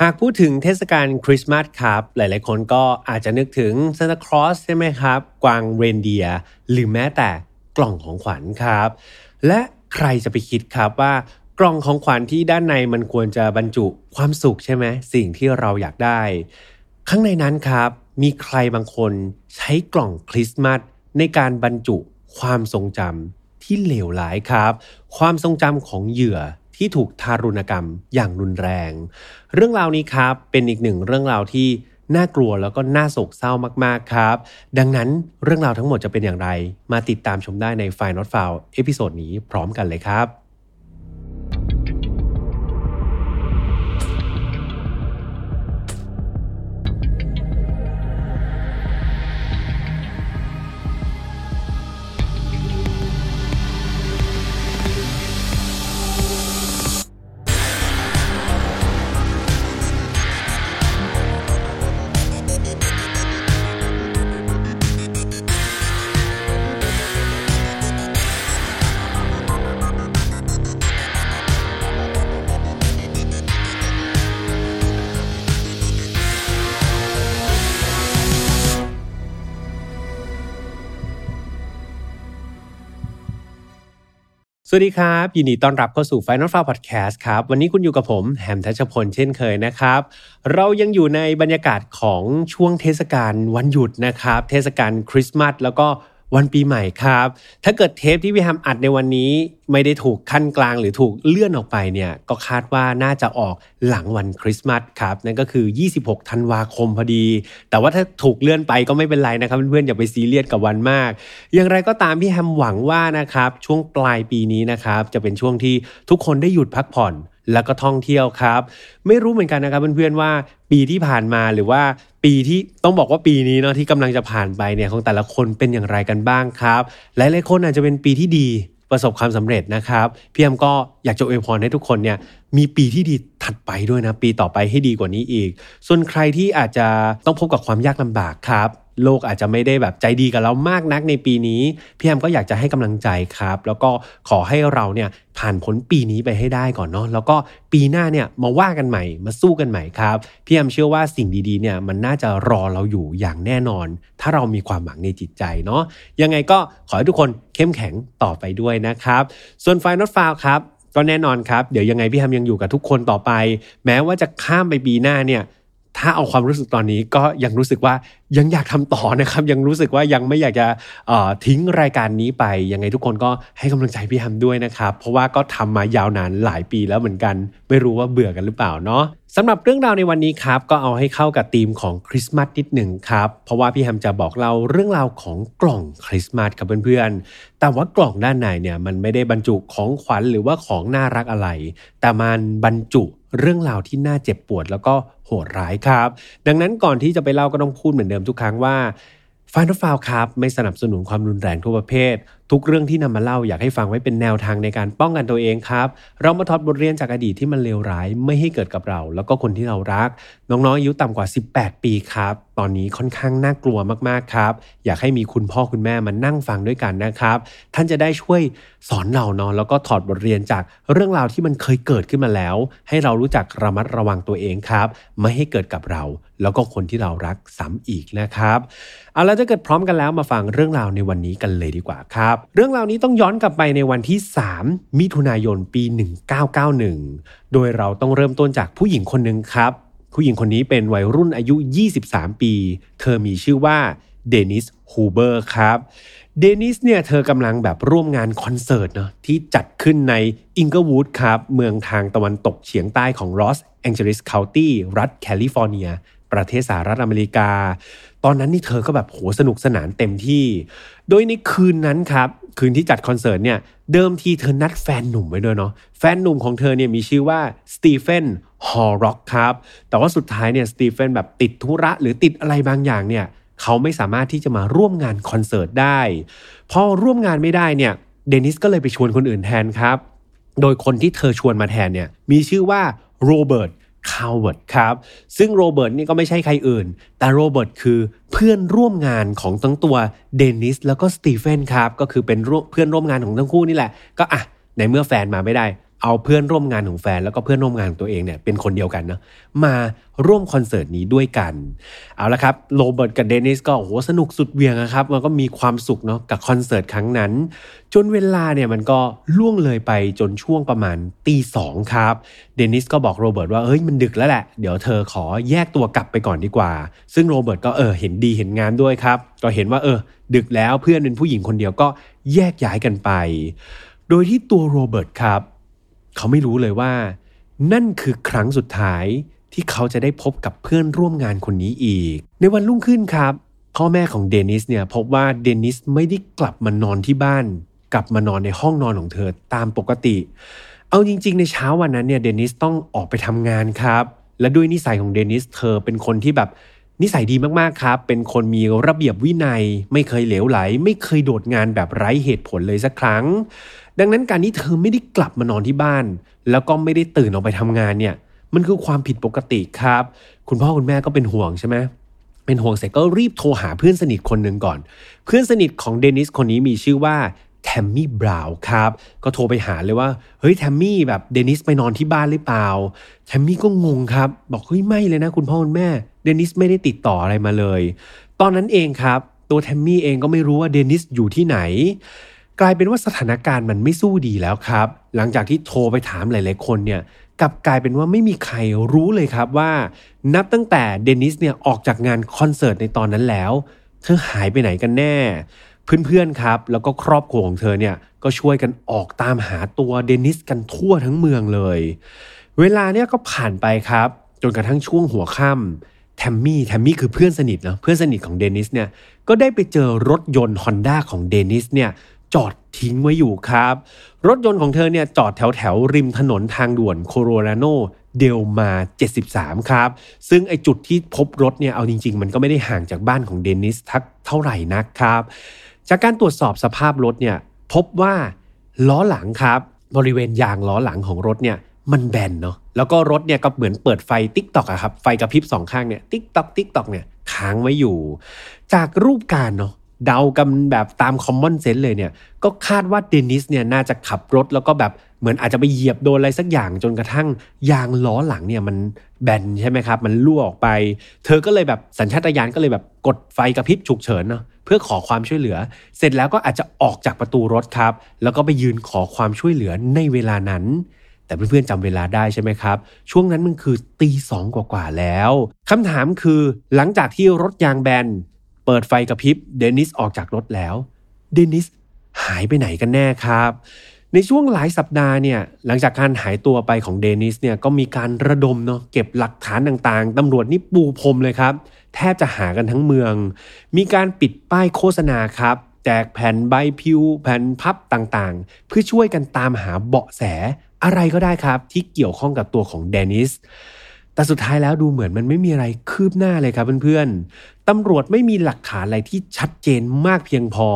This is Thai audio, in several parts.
หากพูดถึงเทศกาลคริสต์มาสครับ หลายๆ คนก็อาจจะนึกถึงซานตาคลอสใช่ไหมครับ กวางเรนเดียร์หรือแม้แต่กล่องของขวัญครับ และใครจะไปคิดครับว่ากล่องของขวัญที่ด้านในมันควรจะบรรจุความสุขใช่ไหมสิ่งที่เราอยากได้ ข้างในนั้นครับ มีใครบางคนใช้กล่องคริสต์มาสในการบรรจุความทรงจำที่เลวร้ายครับ ความทรงจำของเหยื่อ ที่ถูกทารุณกรรมอย่างรุนแรง เรื่องราวนี้ครับเป็นอีกหนึ่งเรื่องราวที่น่ากลัวแล้วก็น่าโศกเศร้ามาก ๆ ครับ ดังนั้นเรื่องราวทั้งหมดจะเป็นอย่างไร มาติดตามชมได้ใน File Not Found episode นี้พร้อมกันเลยครับ วัสดีครับ ยินดีต้อนรับเข้าสู่ Final f a r Podcast ครับ วันนี้คุณอยู่กับผมแฮมทัชพลเช่นเคยนะครับ เรายังอยู่ในบรรยากาศของช่วงเทศกาลวันหยุดนะครับ เทศกาลคริสต์มาสแล้วก็ วันปีใหม่ครับ ถ้าเกิดเทปที่พี่แฮมอัดในวันนี้ ไม่ได้ถูกขั้นกลางหรือถูกเลื่อนออกไปเนี่ย ก็คาดว่าน่าจะออกหลังวันคริสต์มาสครับ นั่นก็คือ 26 ธันวาคมพอดี แต่ว่าถ้าถูกเลื่อนไปก็ไม่เป็นไรนะครับ เพื่อนๆอย่าไปซีเรียสกับวันมาก อย่างไรก็ตามพี่แฮมหวังว่านะครับช่วงปลายปีนี้นะครับจะเป็นช่วงที่ทุกคนได้หยุดพักผ่อน แล้วก็ท่องเที่ยวครับ ไม่รู้เหมือนกันนะครับเพื่อนๆว่าปีที่ผ่านมาหรือว่าปีที่ต้องบอกว่าปีนี้เนาะที่กำลังจะผ่านไปเนี่ยของแต่ละคนเป็นอย่างไรกันบ้างครับ หลายๆคนอาจจะเป็นปีที่ดีประสบความสำเร็จนะครับพี่แอมก็อยากจะอวยพรให้ทุกคนเนี่ยมีปีที่ดีถัดไปด้วยนะ ปีต่อไปให้ดีกว่านี้อีก ส่วนใครที่อาจจะต้องพบกับความยากลำบากครับ โลกอาจจะไม่ได้แบบใจดีกับเรามากนักในปีนี้ พี่แอมก็อยากจะให้กำลังใจครับ แล้วก็ขอให้เราเนี่ยผ่านพ้นปีนี้ไปให้ได้ก่อนเนาะแล้วก็ปีหน้าเนี่ยมาว่ากันใหม่มาสู้กันใหม่ครับพี่แอมเชื่อว่าสิ่งดีๆเนี่ยมันน่าจะรอเราอยู่อย่างแน่นอน ถ้าเรามีความหวังในจิตใจเนาะยังไงก็ขอให้ทุกคนเข้มแข็งต่อไปด้วยนะครับ ส่วนไฟนอตฟาวครับก็แน่นอนครับ เดี๋ยวยังไงพี่แฮมยังอยู่กับทุกคนต่อไป แม้ว่าจะข้ามไปปีหน้าเนี่ย ถ้าเอาความรู้สึกตอนนี้ก็ยังรู้สึกว่ายังอยากทำต่อนะครับ ยังรู้สึกว่ายังไม่อยากจะทิ้งรายการนี้ไปยังไงทุกคนก็ให้กำลังใจพี่ฮัมด้วยนะครับ เพราะว่าก็ทำมายาวนานหลายปีแล้วเหมือนกัน ไม่รู้ว่าเบื่อกันหรือเปล่าเนาะสำหรับเรื่องราวในวันนี้ครับ ก็เอาให้เข้ากับธีมของคริสต์มาสนิดหนึ่งครับ เพราะว่าพี่แฮมจะบอกเราเรื่องราวของกล่องคริสต์มาสกับเพื่อนๆแต่ว่ากล่องด้านในเนี่ยมันไม่ได้บรรจุของขวัญหรือว่าของน่ารักอะไร แต่มันบรรจุ เรื่องราวที่น่าเจ็บปวดแล้วก็โหดร้ายครับ ดังนั้นก่อนที่จะไปเล่าก็ต้องพูดเหมือนเดิมทุกครั้งว่าฟานฟาวครับไม่สนับสนุนความรุนแรงทุกประเภท ทุกเรื่องที่นำมาเล่าอยากให้ฟังไว้เป็นแนวทางในการป้องกันตัวเองครับ เรามาทอดบทเรียนจากอดีตที่มันเลวร้ายไม่ให้เกิดกับเรา แล้วก็คนที่เรารัก น้องๆอายุต่ำกว่า 18 ปีครับตอนนี้ค่อนข้างน่ากลัวมากๆครับ อยากให้มีคุณพ่อคุณแม่มานั่งฟังด้วยกันนะครับ ท่านจะได้ช่วยสอนเราเนาะแล้วก็ถอดบทเรียนจากเรื่องราวที่มันเคยเกิดขึ้นมาแล้ว ให้เรารู้จักระมัดระวังตัวเองครับ ไม่ให้เกิดกับเรา แล้วก็คนที่เรารักซ้ำอีกนะครับเอาละถ้าเกิดพร้อมกันแล้วมาฟังเรื่องราวในวันนี้กันเลยดีกว่าครับ เรื่องราวนี้ต้องย้อนกลับไปในวันที่ 3 มิถุนายนปี 1991 โดยเราต้องเริ่มต้นจากผู้หญิงคนหนึ่งครับ ผู้หญิงคนนี้เป็นวัยรุ่นอายุ 23 ปี เธอมีชื่อว่าเดนิสฮูเบอร์ครับเดนิสเนี่ยเธอกำลังแบบร่วมงานคอนเสิร์ตเนาะที่จัดขึ้นในอิงเกิลวูดครับ เมืองทางตะวันตกเฉียงใต้ของลอสแองเจลิสเคานตี้รัฐแคลิฟอร์เนีย ประเทศสหรัฐอเมริกา ตอนนั้นนี่เธอก็แบบโหสนุกสนานเต็มที่ โดยในคืนนั้นครับ คืนที่จัดคอนเสิร์ตเนี่ย เดิมทีเธอนัดแฟนหนุ่มไว้ด้วยเนาะแฟนหนุ่มของเธอเนี่ยมีชื่อว่าสตีเฟน ฮอร์ร็อกครับ แต่ว่าสุดท้ายเนี่ยสตีเฟนแบบติดธุระหรือติดอะไรบางอย่างเนี่ยเขาไม่สามารถที่จะมาร่วมงานคอนเสิร์ตได้พอร่วมงานไม่ได้เนี่ยเดนิสก็เลยไปชวนคนอื่นแทนครับ โดยคนที่เธอชวนมาแทนเนี่ยมีชื่อว่าโรเบิร์ตคาวเวิร์ดครับ ซึ่งโรเบิร์ตนี่ก็ไม่ใช่ใครอื่น แต่โรเบิร์ตคือเพื่อนร่วมงานของทั้งตัวเดนิสแล้วก็สตีเฟนครับ ก็คือเป็นเพื่อนร่วมงานของทั้งคู่นี่แหละ ก็อะ ในเมื่อแฟนมาไม่ได้ เอาเพื่อนร่วมงานของแฟนแล้วก็เพื่อนร่วมงานของตัวเองเนี่ยเป็นคนเดียวกันเนาะมาร่วมคอนเสิร์ตนี้ด้วยกัน เอาละครับโรเบิร์ตกับเดนิสก็โอ้โหสนุกสุดเวียงนะครับมันก็มีความสุขเนาะกับคอนเสิร์ตครั้งนั้น จนเวลาเนี่ยมันก็ล่วงเลยไปจนช่วงประมาณตีสองครับเดนิสก็บอกโรเบิร์ตว่าเฮ้ยมันดึกแล้วแหละ เดี๋ยวเธอขอแยกตัวกลับไปก่อนดีกว่า ซึ่งโรเบิร์ตก็เออเห็นดีเห็นงามด้วยครับก็เห็นว่าเออ ดึกแล้วเพื่อนเป็นผู้หญิงคนเดียวก็แยกย้ายกันไป โดยที่ตัวโรเบิร์ตครับ เขาไม่รู้เลยว่า นั่นคือครั้งสุดท้ายที่เขาจะได้พบกับเพื่อนร่วมงานคนนี้อีก ในวันรุ่งขึ้นครับพ่อแม่ของเดนิสเนี่ยพบว่าเดนิสไม่ได้กลับมานอนที่บ้าน กลับมานอนในห้องนอนของเธอตามปกติ เอาจริง ๆ ในเช้าวันนั้นเนี่ยเดนิสต้องออกไปทำงานครับ และด้วยนิสัยของเดนิสเธอเป็นคนที่แบบนิสัยดีมากๆครับ เป็นคนมีระเบียบวินัย ไม่เคยเหลวไหล ไม่เคยโดดงานแบบไร้เหตุผลเลยสักครั้ง ดังนั้นการที่เธอไม่ได้กลับมานอนที่บ้าน แล้วก็ไม่ได้ตื่นออกไปทำงานเนี่ยมันคือความผิดปกติครับ คุณพ่อคุณแม่ก็เป็นห่วงใช่ไหมเป็นห่วงเสร็จก็รีบโทรหาเพื่อนสนิทคนหนึ่งก่อน เพื่อนสนิทของเดนิสคนนี้มีชื่อว่าแทมมี่บราวน์ครับ ก็โทรไปหาเลยว่า เฮ้ยแทมมี่แบบเดนิสไปนอนที่บ้านหรือเปล่า แทมมี่ก็งงครับ บอกเฮ้ยไม่เลยนะคุณพ่อคุณแม่ เดนิสไม่ได้ติดต่ออะไรมาเลย ตอนนั้นเองครับ ตัวแทมมี่เองก็ไม่รู้ว่าเดนิสอยู่ที่ไหน กลายเป็นว่าสถานการณ์มันไม่สู้ดีแล้วครับ หลังจากที่โทรไปถามหลาย ๆ คนเนี่ยกลับกลายเป็นว่าไม่มีใครรู้เลยครับว่า นับตั้งแต่เดนิสเนี่ยออกจากงานคอนเสิร์ตในตอนนั้นแล้ว เธอหายไปไหนกันแน่ เพื่อน ๆ ครับ แล้วก็ครอบครัวของเธอเนี่ยก็ช่วยกันออกตามหาตัวเดนิสกันทั่วทั้งเมืองเลย เวลาเนี่ยก็ผ่านไปครับ จนกระทั่งช่วงหัวค่ำแทมมี่แทมมี่คือเพื่อนสนิทนะเพื่อนสนิทของเดนิสเนี่ยก็ได้ไปเจอรถยนต์ฮอนด้าของเดนิสเนี่ย จอดทิ้งไว้อยู่ครับ รถยนต์ของเธอเนี่ยจอดแถวแถวริมถนนทางด่วนโคโรราโนเดลมา 73 ครับ ซึ่งไอจุดที่พบรถเนี่ยเอาจริง ๆ มันก็ไม่ได้ห่างจากบ้านของเดนิสทักเท่าไหร่นักครับ จากการตรวจสอบสภาพรถเนี่ยพบว่าล้อหลังครับ บริเวณยางล้อหลังของรถเนี่ยมันแบนเนาะแล้วก็รถเนี่ยก็เหมือนเปิดไฟติ๊กตอกอะครับไฟกระพริบสองข้างเนี่ยติ๊กตอกติ๊กตอกเนี่ยค้างไว้อยู่ จากรูปการเนาะ เดากันแบบตาม common sense เลยเนี่ย ก็คาดว่าเดนิสเนี่ยน่าจะขับรถแล้วก็แบบเหมือนอาจจะไปเหยียบโดนอะไรสักอย่างจนกระทั่งยางล้อหลังเนี่ยมันแบนใช่ไหมครับ มันรั่วออกไป เธอก็เลยแบบสัญชาตญาณก็เลยแบบกดไฟกระพริบฉุกเฉินเนาะเพื่อขอความช่วยเหลือ เสร็จแล้วก็อาจจะออกจากประตูรถครับ แล้วก็ไปยืนขอความช่วยเหลือในเวลานั้น แต่เพื่อนๆจำเวลาได้ใช่ไหมครับ ช่วงนั้นมันคือตีสองกว่าๆแล้วคำถามคือหลังจากที่รถยางแบน เปิดไฟกระพริบเดนิสออกจากรถแล้วเดนิสหายไปไหนกันแน่ครับ ในช่วงหลายสัปดาห์เนี่ยหลังจากการหายตัวไปของเดนิสเนี่ยก็มีการระดมเนาะเก็บหลักฐานต่างๆตำรวจนี่ปูพรมเลยครับ แทบจะหากันทั้งเมือง มีการปิดป้ายโฆษณาครับแจกแผ่นใบพิวแผ่นพับต่างๆ เพื่อช่วยกันตามหาเบาะแสอะไรก็ได้ครับ ที่เกี่ยวข้องกับตัวของเดนิสแต่สุดท้ายแล้วดูเหมือนมันไม่มีอะไรคืบหน้าเลยครับเพื่อน ตำรวจไม่มีหลักฐานอะไรที่ชัดเจนมากเพียงพอ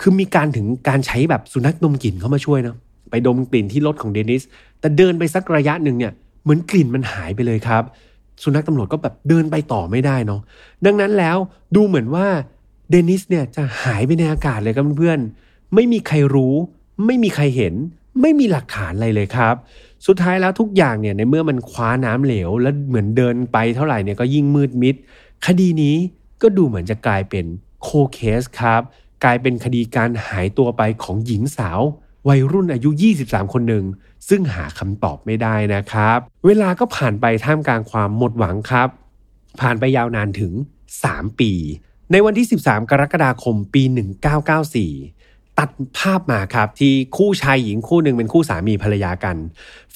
คือมีการถึงการใช้แบบสุนัขดมกลิ่นเข้ามาช่วยนะ ไปดมกลิ่นที่รถของเดนิส แต่เดินไปสักระยะหนึ่งเนี่ย เหมือนกลิ่นมันหายไปเลยครับ สุนัขตำรวจก็แบบเดินไปต่อไม่ได้เนาะ ดังนั้นแล้วดูเหมือนว่าเดนิสเนี่ยจะหายไปในอากาศเลยครับเพื่อนๆ ไม่มีใครรู้ ไม่มีใครเห็น ไม่มีหลักฐานอะไรเลยครับ สุดท้ายแล้วทุกอย่างเนี่ยในเมื่อมันคว้าน้ำเหลว แล้วเหมือนเดินไปเท่าไหร่เนี่ยก็ยิ่งมืดมิด คดีนี้ ก็ดูเหมือนจะกลายเป็นโคเคสครับ กลายเป็นคดีการหายตัวไปของหญิงสาว วัยรุ่นอายุ 23 คนหนึ่ง ซึ่งหาคำตอบไม่ได้นะครับ เวลาก็ผ่านไปท่ามกลางความหมดหวังครับ ผ่านไปยาวนานถึง 3 ปี ในวันที่ 13 กรกฎาคมปี 1994 ตัดภาพมาครับที่คู่ชายหญิงคู่หนึ่งเป็นคู่สามีภรรยากัน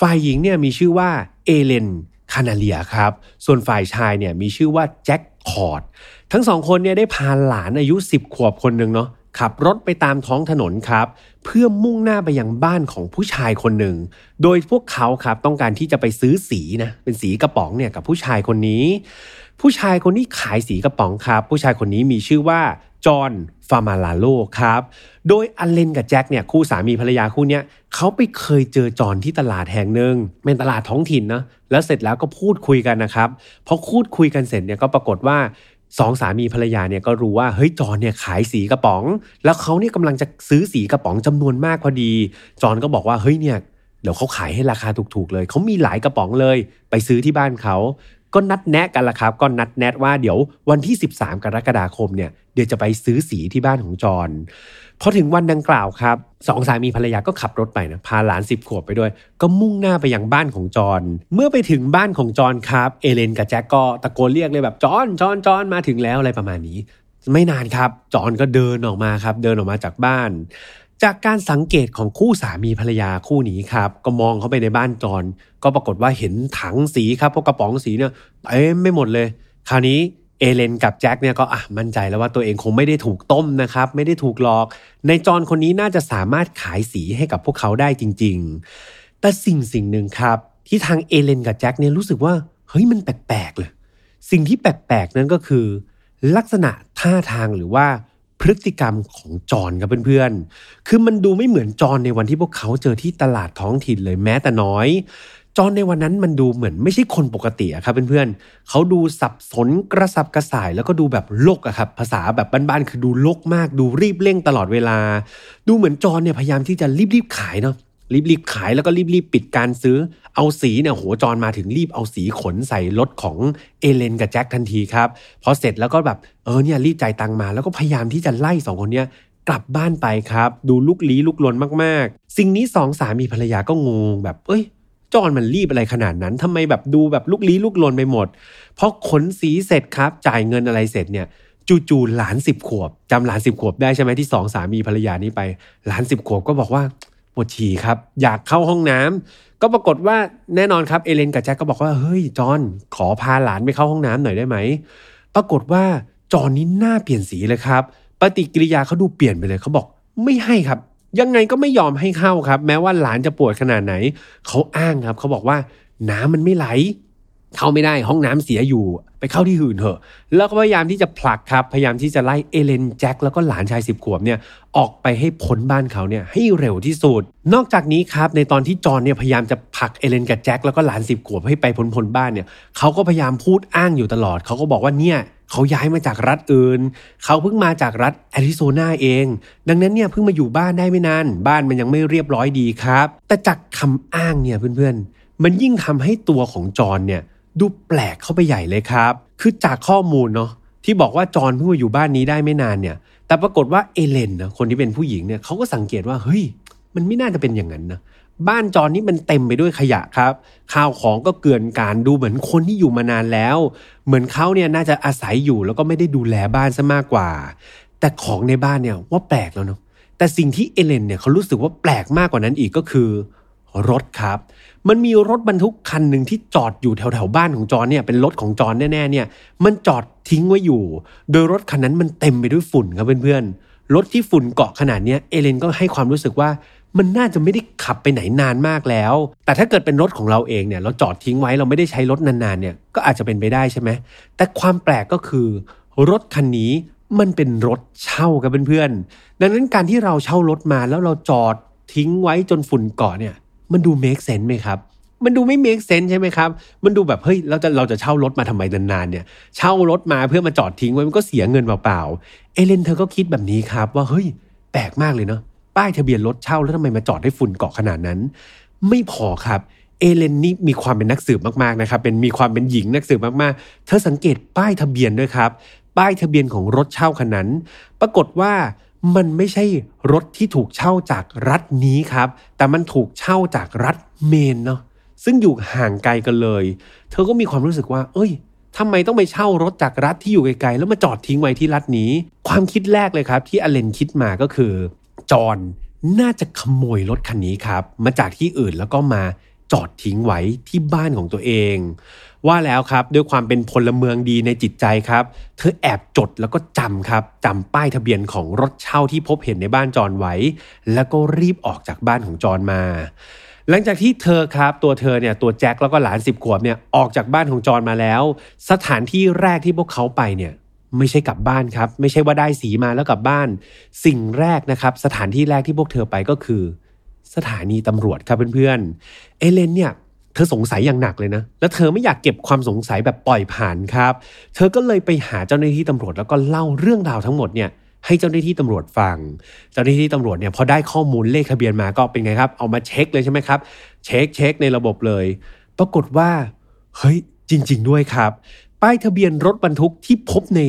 ฝ่ายหญิงเนี่ยมีชื่อว่าเอเลนคานาเลียครับ ส่วนฝ่ายชายเนี่ยมีชื่อว่าแจ็คคอร์ด ทั้งสองคนเนี่ยได้พาหลานอายุ 10 ขวบคนหนึ่งเนาะขับรถไปตามท้องถนนครับ เพื่อมุ่งหน้าไปยังบ้านของผู้ชายคนหนึ่ง โดยพวกเขาครับต้องการที่จะไปซื้อสีนะเป็นสีกระป๋องเนี่ยกับผู้ชายคนนี้ ผู้ชายคนที่ขายสีกระป๋องครับ ผู้ชายคนนี้มีชื่อว่าจอห์นฟามาลาโลครับ โดยอเลนกับแจ็คเนี่ยคู่สามีภรรยาคู่เนี้ยเขาไปเคยเจอจอห์นที่ตลาดแห่งหนึ่งเป็นตลาดท้องถิ่นนะแล้วเสร็จแล้วก็พูดคุยกันนะครับพอพูดคุยกันเสร็จเนี่ยก็ปรากฏว่า สองสามีภรรยาเนี่ยก็รู้ว่าเฮ้ยจอนเนี่ยขายสีกระป๋อง แล้วเขาเนี่ยกำลังจะซื้อสีกระป๋องจำนวนมากพอดี จอนก็บอกว่าเฮ้ยเนี่ยเดี๋ยวเขาขายให้ราคาถูกๆเลย เขามีหลายกระป๋องเลย ไปซื้อที่บ้านเขา ก็นัดแนะกันละครับ ก็นัดแนะว่าเดี๋ยววันที่ 13 กรกฎาคมเนี่ยเดี๋ยวจะไปซื้อสีที่บ้านของจอนพอถึงวันดังกล่าวครับสองสามีภรรยาก็ขับรถไปนะพาหลานสิบขวบไปด้วย ก็มุ่งหน้าไปยังบ้านของจอนเมื่อไปถึงบ้านของจอนครับเอเลนกับแจ็คก็ตะโกนเรียกเลยแบบจอนจอนจอนมาถึงแล้วอะไรประมาณนี้ ไม่นานครับ จอนก็เดินออกมาครับ เดินออกมาจากบ้าน จากการสังเกตของคู่สามีภรรยาคู่นี้ครับ ก็มองเข้าไปในบ้านจอนก็ปรากฏว่าเห็นถังสีครับพวกกระป๋องสีเนี่ยเต็มไม่หมดเลย คราวนี้เอเลนกับแจ็คเนี่ยก็อะมั่นใจแล้วว่าตัวเองคงไม่ได้ถูกต้มนะครับ ไม่ได้ถูกหลอก ในจอนคนนี้น่าจะสามารถขายสีให้กับพวกเขาได้จริง ๆ แต่สิ่งสิ่งหนึ่งครับ ที่ทางเอเลนกับแจ็คเนี่ยรู้สึกว่าเฮ้ยมันแปลกๆเลย สิ่งที่แปลกๆนั้นก็คือ ลักษณะท่าทางหรือว่า พฤติกรรมของจอนครับเพื่อนๆ คือมันดูไม่เหมือนจอนในวันที่พวกเขาเจอที่ตลาดท้องถิ่นเลยแม้แต่น้อย จอนในวันนั้นมันดูเหมือนไม่ใช่คนปกติครับเพื่อนๆ เขาดูสับสนกระสับกระส่ายแล้วก็ดูแบบโลกอะครับ ภาษาแบบบ้านๆ คือดูโลกมาก ดูรีบเร่งตลอดเวลา ดูเหมือนจอนเนี่ยพยายามที่จะรีบๆขายเนาะ รีบๆขายแล้วก็รีบๆปิดการซื้อ เอาสีเนี่ยโหจอนมาถึงรีบเอาสีขนใส่รถของเอเลนกับแจ็คทันทีครับพอเสร็จแล้วก็แบบเออเนี่ยรีบจ่ายตังมา แล้วก็พยายามที่จะไล่สองคนเนี้ยกลับบ้านไปครับ ดูลุกลี้ลุกลนมากๆ สิ่งนี้สองสามีภรรยาก็งงแบบ เอ้ยจอนมันรีบอะไรขนาดนั้นทำไมแบบดูแบบลุกลี้ลุกลนไปหมดเพราะขนสีเสร็จครับ จ่ายเงินอะไรเสร็จเนี่ยจู่ๆหลานสิบขวบจำหลานสิบขวบได้ใช่ไหมที่สองสามีภรรยานี้ไป หลานสิบขวบก็บอกว่า ปวดฉี่ครับ อยากเข้าห้องน้ำก็ปรากฏว่าแน่นอนครับเอเลนกับแจ็คก็บอกว่าเฮ้ยจอนขอพาหลานไปเข้าห้องน้ำหน่อยได้ไหมปรากฏว่าจอนนี้หน้าเปลี่ยนสีเลยครับ ปฏิกิริยาเขาดูเปลี่ยนไปเลยเขาบอกไม่ให้ครับ ยังไงก็ไม่ยอมให้เข้าครับ แม้ว่าหลานจะปวดขนาดไหนเขาอ้างครับเขาบอกว่าน้ำมันไม่ไหล เข้าไม่ได้ห้องน้ำเสียอยู่ ไปเข้าที่อื่นเถอะ แล้วก็พยายามที่จะผลักครับ พยายามที่จะไล่เอเลนแจ็คแล้วก็หลานชายสิบขวบเนี่ยออกไปให้พ้นบ้านเขาเนี่ยให้เร็วที่สุด นอกจากนี้ครับในตอนที่จอนเนี่ยพยายามจะผลักเอเลนกับแจ็คแล้วก็หลานสิบขวบให้ไปพ้นพ้นบ้านเนี่ยเขาก็พยายามพูดอ้างอยู่ตลอดเขาก็บอกว่าเนี่ยเขาย้ายมาจากรัฐอื่น เขาเพิ่งมาจากรัฐแอริโซนาเอง ดังนั้นเนี่ยเพิ่งมาอยู่บ้านได้ไม่นาน บ้านมันยังไม่เรียบร้อยดีครับ แต่จากคำอ้างเนี่ยเพื่อนๆ มันยิ่งทำให้ตัวของจอนเนี่ย ดูแปลกเข้าไปใหญ่เลยครับ คือจากข้อมูลเนาะที่บอกว่าจอนเพิ่งมาอยู่บ้านนี้ได้ไม่นานเนี่ย แต่ปรากฏว่าเอเลนนะคนที่เป็นผู้หญิงเนี่ยเขาก็สังเกตว่าเฮ้ย มันไม่น่าจะเป็นอย่างนั้นนะบ้านจอนนี่มันเต็มไปด้วยขยะครับ ข้าวของก็เกินการดูเหมือนคนที่อยู่มานานแล้ว เหมือนเขาเนี่ยน่าจะอาศัยอยู่แล้วก็ไม่ได้ดูแลบ้านซะมากกว่า แต่ของในบ้านเนี่ยว่าแปลกแล้วเนาะแต่สิ่งที่เอเลนเนี่ยเขารู้สึกว่าแปลกมากกว่านั้นอีกก็คือ รถครับ มันมีรถบรรทุกคันหนึ่งที่จอดอยู่แถวแถวบ้านของจอนเนี่ยเป็นรถของจอนแน่ๆเนี่ย มันจอดทิ้งไว้อยู่ โดยรถคันนั้นมันเต็มไปด้วยฝุ่นครับเพื่อนๆรถที่ฝุ่นเกาะขนาดนี้เอเลนก็ให้ความรู้สึกว่ามันน่าจะไม่ได้ขับไปไหนนานมากแล้ว แต่ถ้าเกิดเป็นรถของเราเองเนี่ยเราจอดทิ้งไว้เราไม่ได้ใช้รถนานๆเนี่ยก็อาจจะเป็นไปได้ใช่ไหมแต่ความแปลกก็คือ รถคันนี้มันเป็นรถเช่ากับเพื่อนๆดังนั้นการที่เราเช่ารถมาแล้วเราจอดทิ้งไว้จนฝุ่นเกาะเนี่ย มันดูเมคเซนส์ไหมครับมันดูไม่เมคเซนใช่ไหมครับ มันดูแบบเฮ้ยเราจะเราจะเช่ารถมาทำไมนานๆเนี่ย เช่ารถมาเพื่อมาจอดทิ้งไว้มันก็เสียเงินเปล่าๆ เอเลนเธอก็คิดแบบนี้ครับ ว่าเฮ้ยแปลกมากเลยเนาะ ป้ายทะเบียนรถเช่าแล้วทำไมมาจอดให้ฝุ่นเกาะขนาดนั้น ไม่พอครับ เอเลนนี่มีความเป็นนักสืบมากๆนะครับ เป็นมีความเป็นหญิงนักสืบมากๆ เธอสังเกตป้ายทะเบียนด้วยครับ ป้ายทะเบียนของรถเช่าคันนั้น ปรากฏว่า มันไม่ใช่รถที่ถูกเช่าจากรัฐนี้ครับ แต่มันถูกเช่าจากรัฐเมนเนาะซึ่งอยู่ห่างไกลกันเลย เธอก็มีความรู้สึกว่า เอ้ยทำไมต้องไปเช่ารถจากรัฐที่อยู่ไกลๆแล้วมาจอดทิ้งไว้ที่รัฐนี้ ความคิดแรกเลยครับ ที่อเลนคิดมาก็คือ จอนน่าจะขโมยรถคันนี้ครับ มาจากที่อื่นแล้วก็มาจอดทิ้งไว้ที่บ้านของตัวเอง ว่าแล้วครับด้วยความเป็นพลเมืองดีในจิตใจครับ เธอแอบจดแล้วก็จำครับจำป้ายทะเบียนของรถเช่าที่พบเห็นในบ้านจอนไว้ แล้วก็รีบออกจากบ้านของจอนมา หลังจากที่เธอครับตัวเธอเนี่ยตัวแจ็คแล้วก็หลานสิบขวบเนี่ยออกจากบ้านของจอนมาแล้ว สถานที่แรกที่พวกเขาไปเนี่ยไม่ใช่กลับบ้านครับ ไม่ใช่ว่าได้สีมาแล้วกลับบ้าน สิ่งแรกนะครับ สถานที่แรกที่พวกเธอไปก็คือ สถานีตำรวจครับเพื่อนๆเอเลนเนี่ย ธอสงสัยอย่างหนักเลยนะ แล้วเธอไม่อยากเก็บความสงสัยแบบปล่อยผ่านครับ เธอก็เลยไปหาเจ้าหน้าที่ตำรวจแล้วก็เล่าเรื่องราวทั้งหมดเนี่ยให้เจ้าหน้าที่ตำรวจฟัง เจ้าหน้าที่ตำรวจเนี่ยพอได้ข้อมูลเลขทะเบียนมาก็เป็นไงครับ เอามาเช็คเลยใช่ไหมครับ เช็คเช็คในระบบเลย ปรากฏว่าเฮ้ยจริง ๆ ด้วยครับ ป้ายทะเบียนรถบรรทุกที่พบใน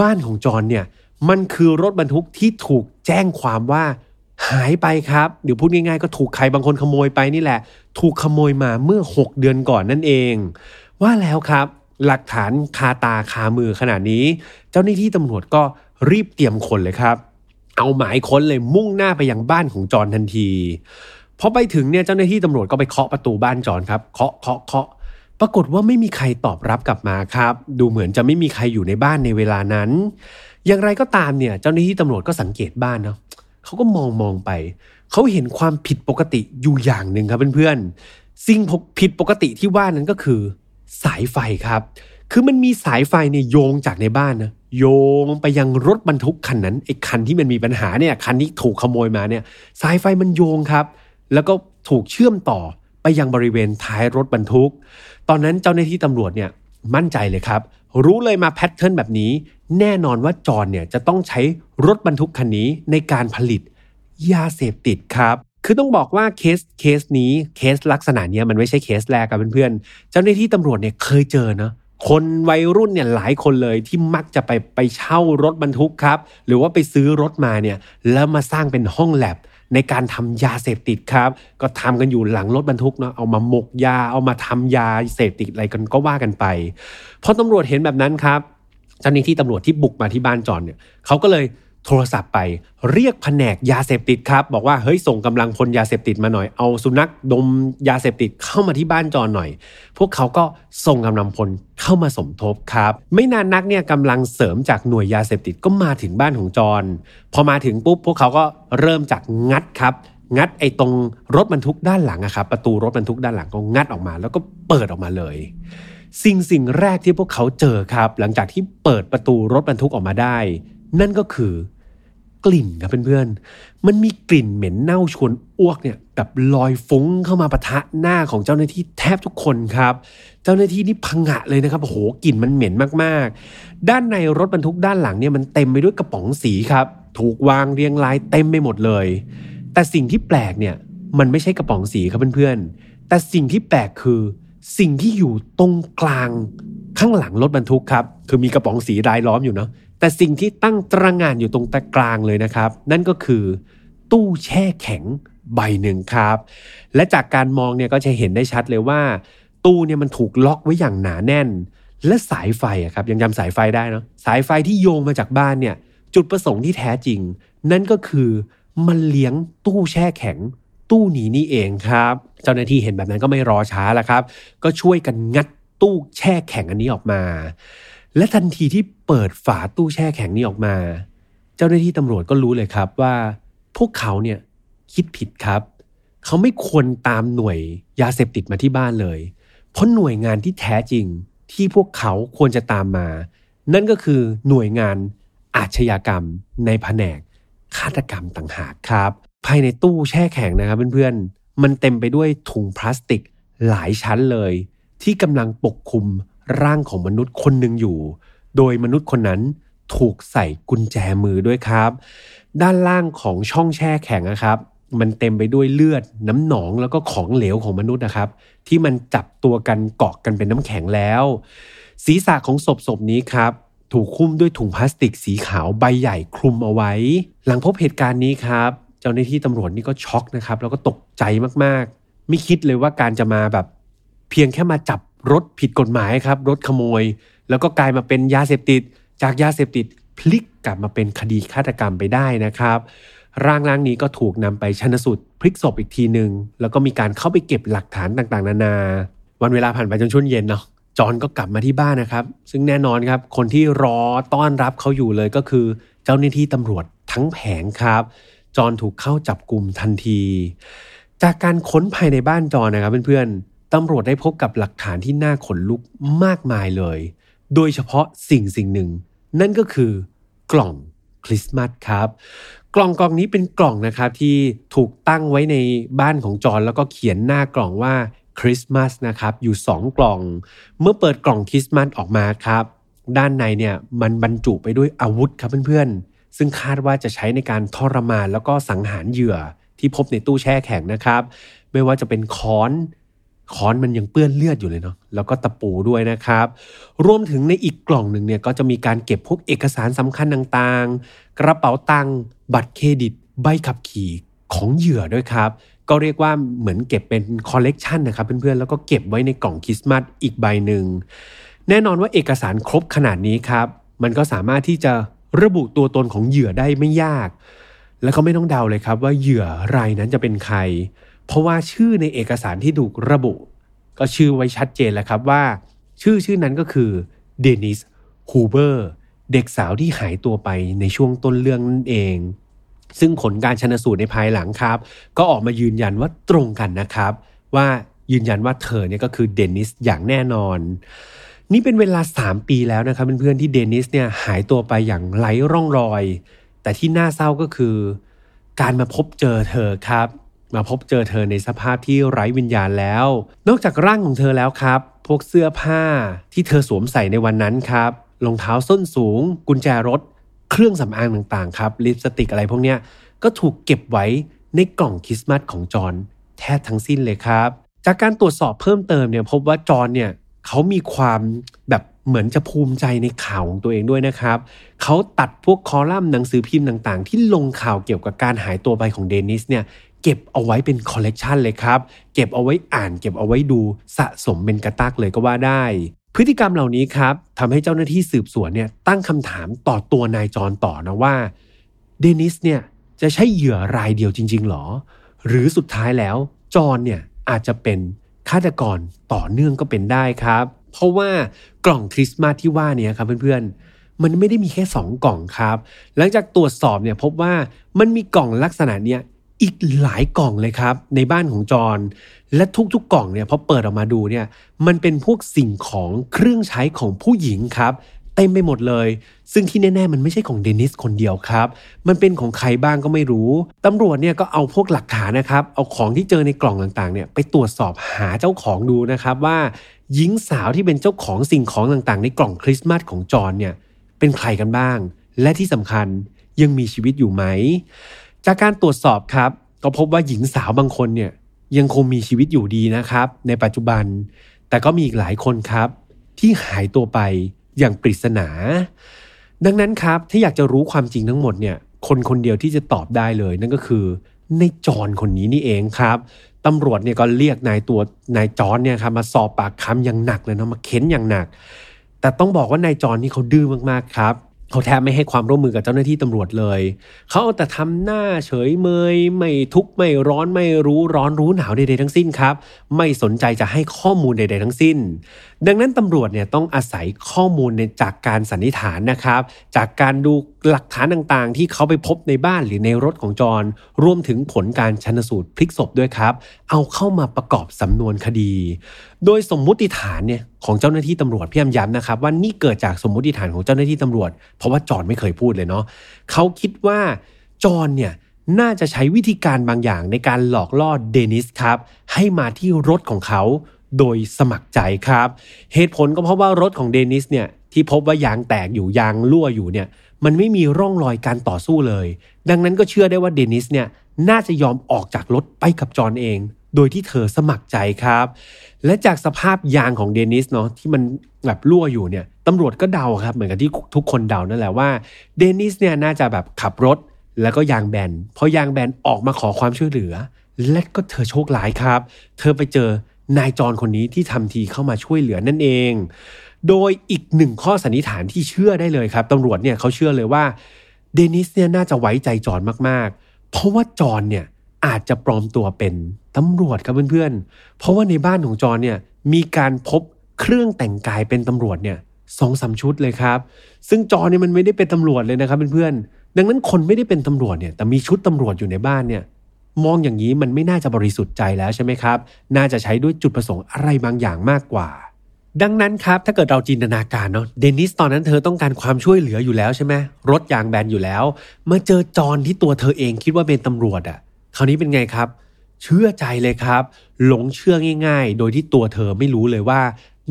บ้านของจอนเนี่ย มันคือรถบรรทุกที่ถูกแจ้งความว่า หายไปครับ เดี๋ยวพูดง่ายๆก็ถูกใครบางคนขโมยไปนี่แหละ ถูกขโมยมาเมื่อ 6 เดือนก่อนนั่นเอง ว่าแล้วครับ หลักฐานคาตาคามือขนาดนี้ เจ้าหน้าที่ตำรวจก็รีบเตรียมคนเลยครับ เอาหมายค้นเลยมุ่งหน้าไปยังบ้านของจอนทันทีพอไปถึงเนี่ยเจ้าหน้าที่ตำรวจก็ไปเคาะประตูบ้านจอนครับเคาะเคาะเคาะปรากฏว่าไม่มีใครตอบรับกลับมาครับ ดูเหมือนจะไม่มีใครอยู่ในบ้านในเวลานั้น อย่างไรก็ตามเนี่ยเจ้าหน้าที่ตำรวจก็สังเกตบ้านเนาะ เขาก็มองมองไป เขาเห็นความผิดปกติอยู่อย่างหนึ่งครับเพื่อนๆสิ่งผิดปกติที่ว่านั้นก็คือ สายไฟครับ คือมันมีสายไฟเนี่ยโยงจากในบ้านนะโยงไปยังรถบรรทุกคันนั้นไอ้คันที่มันมีปัญหาเนี่ยคันที่ถูกขโมยมาเนี่ย สายไฟมันโยงครับ แล้วก็ถูกเชื่อมต่อไปยังบริเวณท้ายรถบรรทุก ตอนนั้นเจ้าหน้าที่ตำรวจเนี่ยมั่นใจเลยครับ รู้เลยมา pattern แบบนี้ แน่นอนว่าจอนเนี่ยจะต้องใช้รถบรรทุกคันนี้ในการผลิตยาเสพติดครับ คือต้องบอกว่าเคสเคสนี้เคสลักษณะนี้มันไม่ใช่เคสแรกครับเพื่อนๆ เจ้าหน้าที่ตำรวจเนี่ยเคยเจอเนาะคนวัยรุ่นเนี่ยหลายคนเลยที่มักจะไปไปเช่ารถบรรทุกครับ หรือว่าไปซื้อรถมาเนี่ยแล้วมาสร้างเป็นห้องแลบ ในการทำยาเสพติดครับ ก็ทำกันอยู่หลังรถบรรทุกเนาะเอามาผสมยาเอามาทำยาเสพติดอะไรกันก็ว่ากันไปพอตำรวจเห็นแบบนั้นครับเจ้าหน้าที่ตำรวจที่บุกมาที่บ้านจอนเนี่ยเขาก็เลย โทรศัพท์ไปเรียกแผนกยาเสพติดครับ บอกว่าเฮ้ยส่งกำลังพลยาเสพติดมาหน่อยเอาสุนัขดมยาเสพติดเข้ามาที่บ้านจอนหน่อย พวกเขาก็ส่งกำลังพลเข้ามาสมทบครับ ไม่นานนักเนี่ยกำลังเสริมจากหน่วยยาเสพติดก็มาถึงบ้านของจอนพอมาถึงปุ๊บพวกเขาก็เริ่มจากงัดครับ งัดไอ้ตรงรถบรรทุกด้านหลังอะครับประตูรถบรรทุกด้านหลังก็งัดออกมา แล้วก็เปิดออกมาเลยสิ่งสิ่งแรกที่พวกเขาเจอครับ หลังจากที่เปิดประตูรถบรรทุกออกมาได้ นั่นก็คือ กลิ่นครับเพื่อนๆ มันมีกลิ่นเหม็นเน่าชวนอ้วกเนี่ยแบบลอยฟุ้งเข้ามาปะทะหน้าของเจ้าหน้าที่แทบทุกคนครับ เจ้าหน้าที่นี่พังะเลยนะครับโอ้โหกลิ่นมันเหม็นมากๆ ด้านในรถบรรทุกด้านหลังเนี่ยมันเต็มไปด้วยกระป๋องสีครับ ถูกวางเรียงรายเต็มไปหมดเลย แต่สิ่งที่แปลกเนี่ยมันไม่ใช่กระป๋องสีครับเพื่อนๆ แต่สิ่งที่แปลกคือ สิ่งที่อยู่ตรงกลางข้างหลังรถบรรทุกครับ คือมีกระป๋องสีรายล้อมอยู่เนาะ แต่สิ่งที่ตั้งตระงานอยู่ตรงตะกลางเลยนะครับ นั่นก็คือตู้แช่แข็งใบหนึ่งครับ และจากการมองเนี่ยก็จะเห็นได้ชัดเลยว่า ตู้เนี่ยมันถูกล็อกไว้อย่างหนาแน่น และสายไฟอะครับยังจำสายไฟได้เนาะสายไฟที่โยงมาจากบ้านเนี่ยจุดประสงค์ที่แท้จริง นั่นก็คือมันเลี้ยงตู้แช่แข็งตู้นี้นี่เองครับ เจ้าหน้าที่เห็นแบบนั้นก็ไม่รอช้าแล้วครับ ก็ช่วยกันงัดตู้แช่แข็งอันนี้ออกมา และทันทีที่เปิดฝาตู้แช่แข็งนี้ออกมา เจ้าหน้าที่ตำรวจก็รู้เลยครับว่า พวกเขาเนี่ยคิดผิดครับ เขาไม่ควรตามหน่วยยาเสพติดมาที่บ้านเลย เพราะหน่วยงานที่แท้จริงที่พวกเขาควรจะตามมา นั่นก็คือหน่วยงานอาชญากรรมในแผนกฆาตกรรมต่างหากครับ ภายในตู้แช่แข็งนะครับเพื่อนๆ มันเต็มไปด้วยถุงพลาสติกหลายชั้นเลย ที่กำลังปกคลุม ร่างของมนุษย์คนหนึ่งอยู่ โดยมนุษย์คนนั้นถูกใส่กุญแจมือด้วยครับ ด้านล่างของช่องแช่แข็งนะครับ มันเต็มไปด้วยเลือดน้ำหนองแล้วก็ของเหลวของมนุษย์นะครับ ที่มันจับตัวกันเกาะกันเป็นน้ำแข็งแล้ว ศีรษะของศพศพนี้ครับถูกคุ้มด้วยถุงพลาสติกสีขาวใบใหญ่คลุมเอาไว้ หลังพบเหตุการณ์นี้ครับ เจ้าหน้าที่ตำรวจนี่ก็ช็อกนะครับ แล้วก็ตกใจมากๆ ไม่คิดเลยว่าการจะมาแบบ เพียงแค่มาจับ รถผิดกฎหมายครับ รถขโมย แล้วก็กลายมาเป็นยาเสพติด จากยาเสพติดพลิกกลับมาเป็นคดีฆาตกรรมไปได้นะครับ ร่างร่างนี้ก็ถูกนำไปชนสูตรพลิกศพอีกทีหนึ่งแล้วก็มีการเข้าไปเก็บหลักฐานต่างๆ นานา วันเวลาผ่านไปจนช่วงเย็นเนาะจอนก็กลับมาที่บ้านนะครับ ซึ่งแน่นอนครับ คนที่รอต้อนรับเขาอยู่เลยก็คือ เจ้าหน้าที่ตำรวจทั้งแผงครับ จอนถูกเข้าจับกลุ่มทันที จากการค้นภายในบ้านจอนนะครับเพื่อนๆ ตำรวจได้พบกับหลักฐานที่น่าขนลุกมากมายเลย โดยเฉพาะสิ่งสิ่งหนึ่ง นั่นก็คือกล่องคริสต์มาสครับ กล่องกล่องนี้เป็นกล่องนะครับที่ถูกตั้งไว้ในบ้านของจอนแล้วก็เขียนหน้ากล่องว่าคริสต์มาสนะครับอยู่ 2 กล่อง เมื่อเปิดกล่องคริสต์มาสออกมาครับ ด้านในเนี่ยมันบรรจุไปด้วยอาวุธครับเพื่อนๆ ซึ่งคาดว่าจะใช้ในการทรมานแล้วก็สังหารเหยื่อที่พบในตู้แช่แข็งนะครับ ไม่ว่าจะเป็นค้อน ค้อนมันยังเปื้อนเลือดอยู่เลยเนาะแล้วก็ตะปูด้วยนะครับ รวมถึงในอีกกล่องหนึ่งเนี่ยก็จะมีการเก็บพวกเอกสารสำคัญต่างๆ กระเป๋าตังค์บัตรเครดิต ใบขับขี่ของเหยื่อด้วยครับ ก็เรียกว่าเหมือนเก็บเป็นคอลเลกชันนะครับเพื่อนๆแล้วก็เก็บไว้ในกล่องคริสต์มาสอีกใบหนึ่งแน่นอนว่าเอกสารครบขนาดนี้ครับ มันก็สามารถที่จะระบุตัวตนของเหยื่อได้ไม่ยาก แล้วก็ไม่ต้องเดาเลยครับว่าเหยื่อรายนั้นจะเป็นใคร เพราะว่าชื่อในเอกสารที่ถูกระบุ ก็ชื่อไว้ชัดเจนแล้วครับว่า ชื่อชื่อนั้นก็คือเดนิสฮูเบอร์เด็กสาวที่หายตัวไปในช่วงต้นเรื่องนั่นเอง ซึ่งผลการชนสูตรในภายหลังครับ ก็ออกมายืนยันว่าตรงกันนะครับ ว่ายืนยันว่าเธอเนี่ยก็คือเดนิสอย่างแน่นอน นี่เป็นเวลา 3 ปีแล้วนะครับเพื่อนๆที่เดนิสเนี่ยหายตัวไปอย่างไร้ร่องรอย แต่ที่น่าเศร้าก็คือ การมาพบเจอเธอครับ มาพบเจอเธอในสภาพที่ไร้วิญญาณแล้ว นอกจากร่างของเธอแล้วครับ พวกเสื้อผ้าที่เธอสวมใส่ในวันนั้นครับรองเท้าส้นสูง กุญแจรถ เครื่องสำอางต่างๆครับลิปสติกอะไรพวกเนี้ยก็ถูกเก็บไว้ในกล่องคริสต์มาสของจอห์นแทบทั้งสิ้นเลยครับ จากการตรวจสอบเพิ่มเติมเนี่ยพบว่าจอห์นเนี่ยเขามีความแบบเหมือนจะภูมิใจในข่าวของตัวเองด้วยนะครับ เขาตัดพวกคอลัมน์หนังสือพิมพ์ต่างๆ ที่ลงข่าวเกี่ยวกับการหายตัวไปของเดนิสเนี่ย เก็บเอาไว้เป็นคอลเลกชันเลยครับ เก็บเอาไว้อ่าน เก็บเอาไว้ดูสะสมเป็นกระตั้กเลยก็ว่าได้ พฤติกรรมเหล่านี้ครับทำให้เจ้าหน้าที่สืบสวนเนี่ยตั้งคำถามต่อตัวนายจอห์นต่อนะว่าเดนิสเนี่ยจะใช่เหยื่อรายเดียวจริง ๆ หรอ หรือสุดท้ายแล้วจอนเนี่ยอาจจะเป็นฆาตกรต่อเนื่องก็เป็นได้ครับ เพราะว่ากล่องคริสต์มาสที่ว่านี้ครับเพื่อนๆ มันไม่ได้มีแค่ 2 กล่องครับ หลังจากตรวจสอบเนี่ยพบว่ามันมีกล่องลักษณะเนี้ย อีกหลายกล่องเลยครับ ในบ้านของจอนและทุกๆกล่องเนี่ยพอเปิดออกมาดูเนี่ยมันเป็นพวกสิ่งของเครื่องใช้ของผู้หญิงครับเต็มไปหมดเลย ซึ่งที่แน่ๆ มันไม่ใช่ของเดนิสคนเดียวครับ มันเป็นของใครบ้างก็ไม่รู้ ตำรวจเนี่ยก็เอาพวกหลักฐานนะครับ เอาของที่เจอในกล่องต่างๆ เนี่ยไปตรวจสอบหาเจ้าของดูนะครับว่าหญิงสาวที่เป็นเจ้าของสิ่งของต่างๆ ในกล่องคริสต์มาสของจอนเนี่ยเป็นใครกันบ้าง และที่สำคัญยังมีชีวิตอยู่ไหม จากการตรวจสอบครับ ก็พบว่าหญิงสาวบางคนเนี่ยยังคงมีชีวิตอยู่ดีนะครับ ในปัจจุบัน แต่ก็มีอีกหลายคนครับ ที่หายตัวไปอย่างปริศนา ดังนั้นครับถ้าอยากจะรู้ความจริงทั้งหมดเนี่ยคนคนเดียวที่จะตอบได้เลย นั่นก็คือในจอนคนนี้นี่เองครับตำรวจเนี่ยก็เรียกนายตัวนายจอนเนี่ยครับมาสอบปากคำอย่างหนักเลยนะมาเค้นอย่างหนัก แต่ต้องบอกว่านายจอนนี่เขาดื้อมากๆครับ เขาแทบไม่ให้ความร่วมมือกับเจ้าหน้าที่ตำรวจเลย เขาเอาแต่ทำหน้าเฉยเมย ไม่ทุกข์ไม่ร้อนไม่รู้ร้อนรู้หนาวใดๆทั้งสิ้นครับ ไม่สนใจจะให้ข้อมูลใดๆทั้งสิ้นดังนั้นตำรวจเนี่ยต้องอาศัยข้อมูลจากการสันนิษฐานนะครับ จากการดูหลักฐานต่างๆ ที่เขาไปพบในบ้านหรือในรถของจอนรวมถึงผลการชันสูตรพลิกศพด้วยครับ เอาเข้ามาประกอบสำนวนคดี โดยสมมุติฐานเนี่ยของเจ้าหน้าที่ตำรวจพี่ยย้ำนะครับว่านี่เกิดจากสมมุติฐานของเจ้าหน้าที่ตำรวจ เพราะว่าจอนไม่เคยพูดเลยเนาะเขาคิดว่าจอนเนี่ยน่าจะใช้วิธีการบางอย่างในการหลอกล่อเดนิสครับให้มาที่รถของเขา โดยสมัครใจครับ เหตุผลก็เพราะว่ารถของเดนิสเนี่ยที่พบว่ายางแตกอยู่ยางรั่วอยู่เนี่ยมันไม่มีร่องรอยการต่อสู้เลย ดังนั้นก็เชื่อได้ว่าเดนิสเนี่ยน่าจะยอมออกจากรถไปกับจอนเอง โดยที่เธอสมัครใจครับ และจากสภาพยางของเดนิสเนาะที่มันแบบรั่วอยู่เนี่ยตำรวจก็เดาครับ เหมือนกับที่ทุกคนเดานั่นแหละว่าเดนิสเนี่ยน่าจะแบบขับรถแล้วก็ยางแบนพอยางแบนออกมาขอความช่วยเหลือ และก็เธอโชคร้ายครับ เธอไปเจอ นายจอนคนนี้ที่ทำทีเข้ามาช่วยเหลือนั่นเอง โดยอีกหนึ่งข้อสันนิษฐานที่เชื่อได้เลยครับตำรวจเนี่ยเขาเชื่อเลยว่าเดนิสเนี่ยน่าจะไว้ใจจอนมากๆ เพราะว่าจอนเนี่ยอาจจะปลอมตัวเป็นตำรวจครับเพื่อนๆ เพราะว่าในบ้านของจอนเนี่ยมีการพบเครื่องแต่งกายเป็นตำรวจเนี่ยสองสาชุดเลยครับ ซึ่งจอนเนี่ยมันไม่ได้เป็นตำรวจเลยนะครับเพื่อนๆดังนั้นคนไม่ได้เป็นตำรวจเนี่ยแต่มีชุดตำรวจอยู่ในบ้านเนี่ย มองอย่างนี้มันไม่น่าจะบริสุทธิ์ใจแล้วใช่ไหมครับ น่าจะใช้ด้วยจุดประสงค์อะไรบางอย่างมากกว่า ดังนั้นครับ ถ้าเกิดเราจินตนาการเนาะเดนิสตอนนั้นเธอต้องการความช่วยเหลืออยู่แล้วใช่ไหมรถยางแบนอยู่แล้วมาเจอจอนที่ตัวเธอเองคิดว่าเป็นตำรวจอะ่ะ คราวนี้เป็นไงครับ เชื่อใจเลยครับ หลงเชื่อง่าย ๆ โดยที่ตัวเธอไม่รู้เลยว่า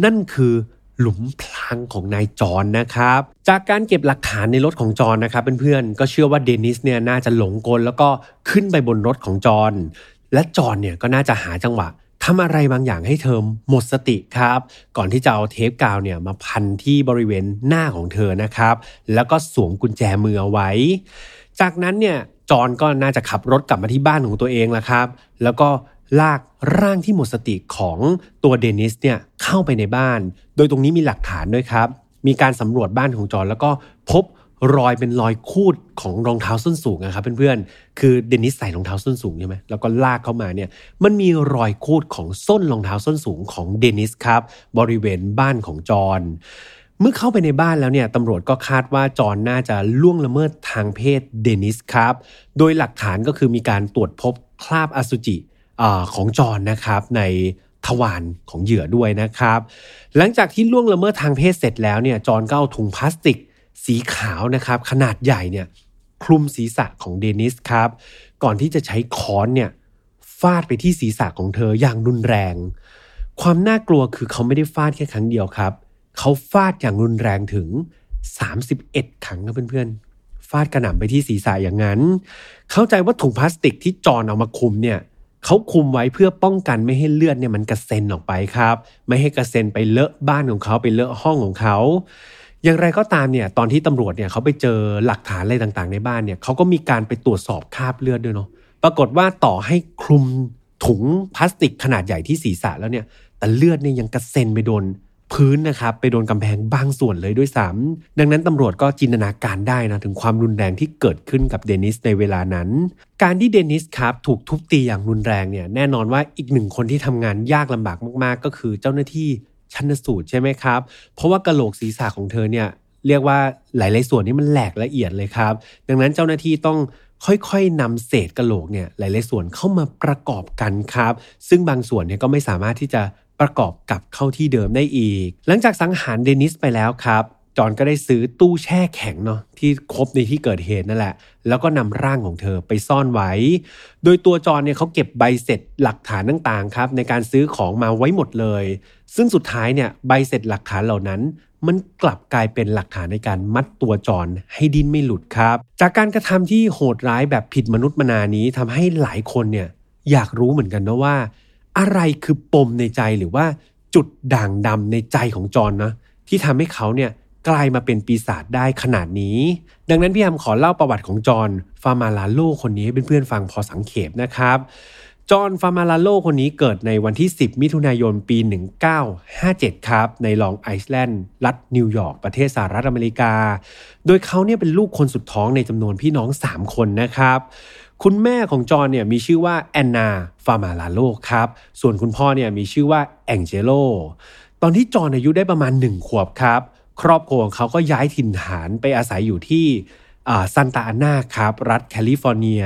นั่นคือ หลุมพรางของนายจอนนะครับ จากการเก็บหลักฐานในรถของจอนนะครับเพื่อนๆก็เชื่อว่าเดนิสเนี่ยน่าจะหลงกลแล้วก็ขึ้นไปบนรถของจอนและจอนเนี่ยก็น่าจะหาจังหวะทำอะไรบางอย่างให้เธอหมดสติครับ ก่อนที่จะเอาเทปกาวเนี่ยมาพันที่บริเวณหน้าของเธอนะครับ แล้วก็สวมกุญแจมือเอาไว้ จากนั้นเนี่ยจอนก็น่าจะขับรถกลับมาที่บ้านของตัวเองแล้วครับ แล้วก็ ลากร่างที่หมดสติของตัวเดนิสเนี่ยเข้าไปในบ้าน โดยตรงนี้มีหลักฐานด้วยครับ มีการสำรวจบ้านของจอนแล้วก็พบรอยเป็นรอยคูดของรองเท้าส้นสูงนะครับเพื่อนๆ คือเดนิสใส่รองเท้าส้นสูงใช่ไหมแล้วก็ลากเข้ามาเนี่ย มันมีรอยคูดของส้นรองเท้าส้นสูงของเดนิสครับ บริเวณบ้านของจอนเมื่อเข้าไปในบ้านแล้วเนี่ยตำรวจก็คาดว่าจอนน่าจะล่วงละเมิดทางเพศเดนิสครับ โดยหลักฐานก็คือมีการตรวจพบคราบอสุจิ อของจอนนะครับในทวารของเหยื่อด้วยนะครับ หลังจากที่ล่วงละเมิดทางเพศเสร็จแล้วเนี่ยจอนก็เอาถุงพลาสติกสีขาวนะครับ ขนาดใหญ่เนี่ยคลุมศีรษะของเดนิสครับ ก่อนที่จะใช้ค้อนเนี่ยฟาดไปที่ศีรษะของเธออย่างรุนแรง ความน่ากลัวคือเขาไม่ได้ฟาดแค่ครั้งเดียวครับเขาฟาดอย่างรุนแรงถึง 31 ครั้งนะเพื่อนๆฟาดกระหน่ำไปที่ศีรษะอย่างนั้น เข้าใจว่าถุงพลาสติกที่จอนเอามาคุมเนี่ย เขาคุมไว้เพื่อป้องกันไม่ให้เลือดเนี่ยมันกระเซ็นออกไปครับ ไม่ให้กระเซ็นไปเลอะบ้านของเขาไปเลอะห้องของเขา อย่างไรก็ตามเนี่ยตอนที่ตำรวจเนี่ยเขาไปเจอหลักฐานอะไรต่างๆ ในบ้านเนี่ยเขาก็มีการไปตรวจสอบคราบเลือดด้วยเนาะปรากฏว่าต่อให้คลุมถุงพลาสติกขนาดใหญ่ที่ศีรษะแล้วเนี่ยแต่เลือดเนี่ยยังกระเซ็นไปโดน พื้นนะครับไปโดนกำแพงบางส่วนเลยด้วยซ้ำดังนั้นตำรวจก็จินตนาการได้นะถึงความรุนแรงที่เกิดขึ้นกับเดนิสในเวลานั้น การที่เดนิสครับถูกทุบตีอย่างรุนแรงเนี่ยแน่นอนว่าอีกหนึ่งคนที่ทำงานยากลำบากมากๆ ก็คือเจ้าหน้าที่ชันสูตรใช่ไหมครับ เพราะว่ากระโหลกศีรษะของเธอเนี่ยเรียกว่าหลาย ๆ ส่วนนี้มันแหลกละเอียดเลยครับ ดังนั้นเจ้าหน้าที่ต้องค่อยๆนำเศษกระโหลกเนี่ยหลาย ๆ ส่วนเข้ามาประกอบกันครับ ซึ่งบางส่วนเนี่ยก็ไม่สามารถที่จะ ประกอบกับเข้าที่เดิมได้อีก หลังจากสังหารเดนิสไปแล้วครับจอนก็ได้ซื้อตู้แช่แข็งเนาะที่ครบในที่เกิดเหตุนั่นแหละ แล้วก็นำร่างของเธอไปซ่อนไว้ โดยตัวจอนเนี่ยเขาเก็บใบเสร็จหลักฐานต่างๆครับในการซื้อของมาไว้หมดเลย ซึ่งสุดท้ายเนี่ยใบเสร็จหลักฐานเหล่านั้น มันกลับกลายเป็นหลักฐานในการมัดตัวจอนให้ดิ้นไม่หลุดครับ จากการกระทำที่โหดร้ายแบบผิดมนุษย์มนานี้ทำให้หลายคนเนี่ยอยากรู้เหมือนกันนะว่า อะไรคือปมในใจหรือว่าจุดด่างดำในใจของจอนนะที่ทำให้เขาเนี่ยกลายมาเป็นปีศาจได้ขนาดนี้ ดังนั้นพี่แอมขอเล่าประวัติของจอนฟาร์มาลาโลคนนี้ให้เพื่อนๆฟังพอสังเขปนะครับ จอห์นฟามาลาโลคนนี้เกิดในวันที่ 10 มิถุนายนปี 1957 ครับ ในลองไอซ์แลนด์ รัฐนิวยอร์กประเทศสหรัฐอเมริกา โดยเขาเนี่ยเป็นลูกคนสุดท้องในจำนวนพี่น้อง 3 คนนะครับ คุณแม่ของจอห์นเนี่ยมีชื่อว่าแอนนาฟามาลาโลครับ ส่วนคุณพ่อเนี่ยมีชื่อว่าแองเจโล ตอนที่จอห์นอายุได้ประมาณ 1 ขวบครับ ครอบครัวของเขาก็ย้ายถิ่นฐานไปอาศัยอยู่ที่ซันตาอานาครับ รัฐแคลิฟอร์เนีย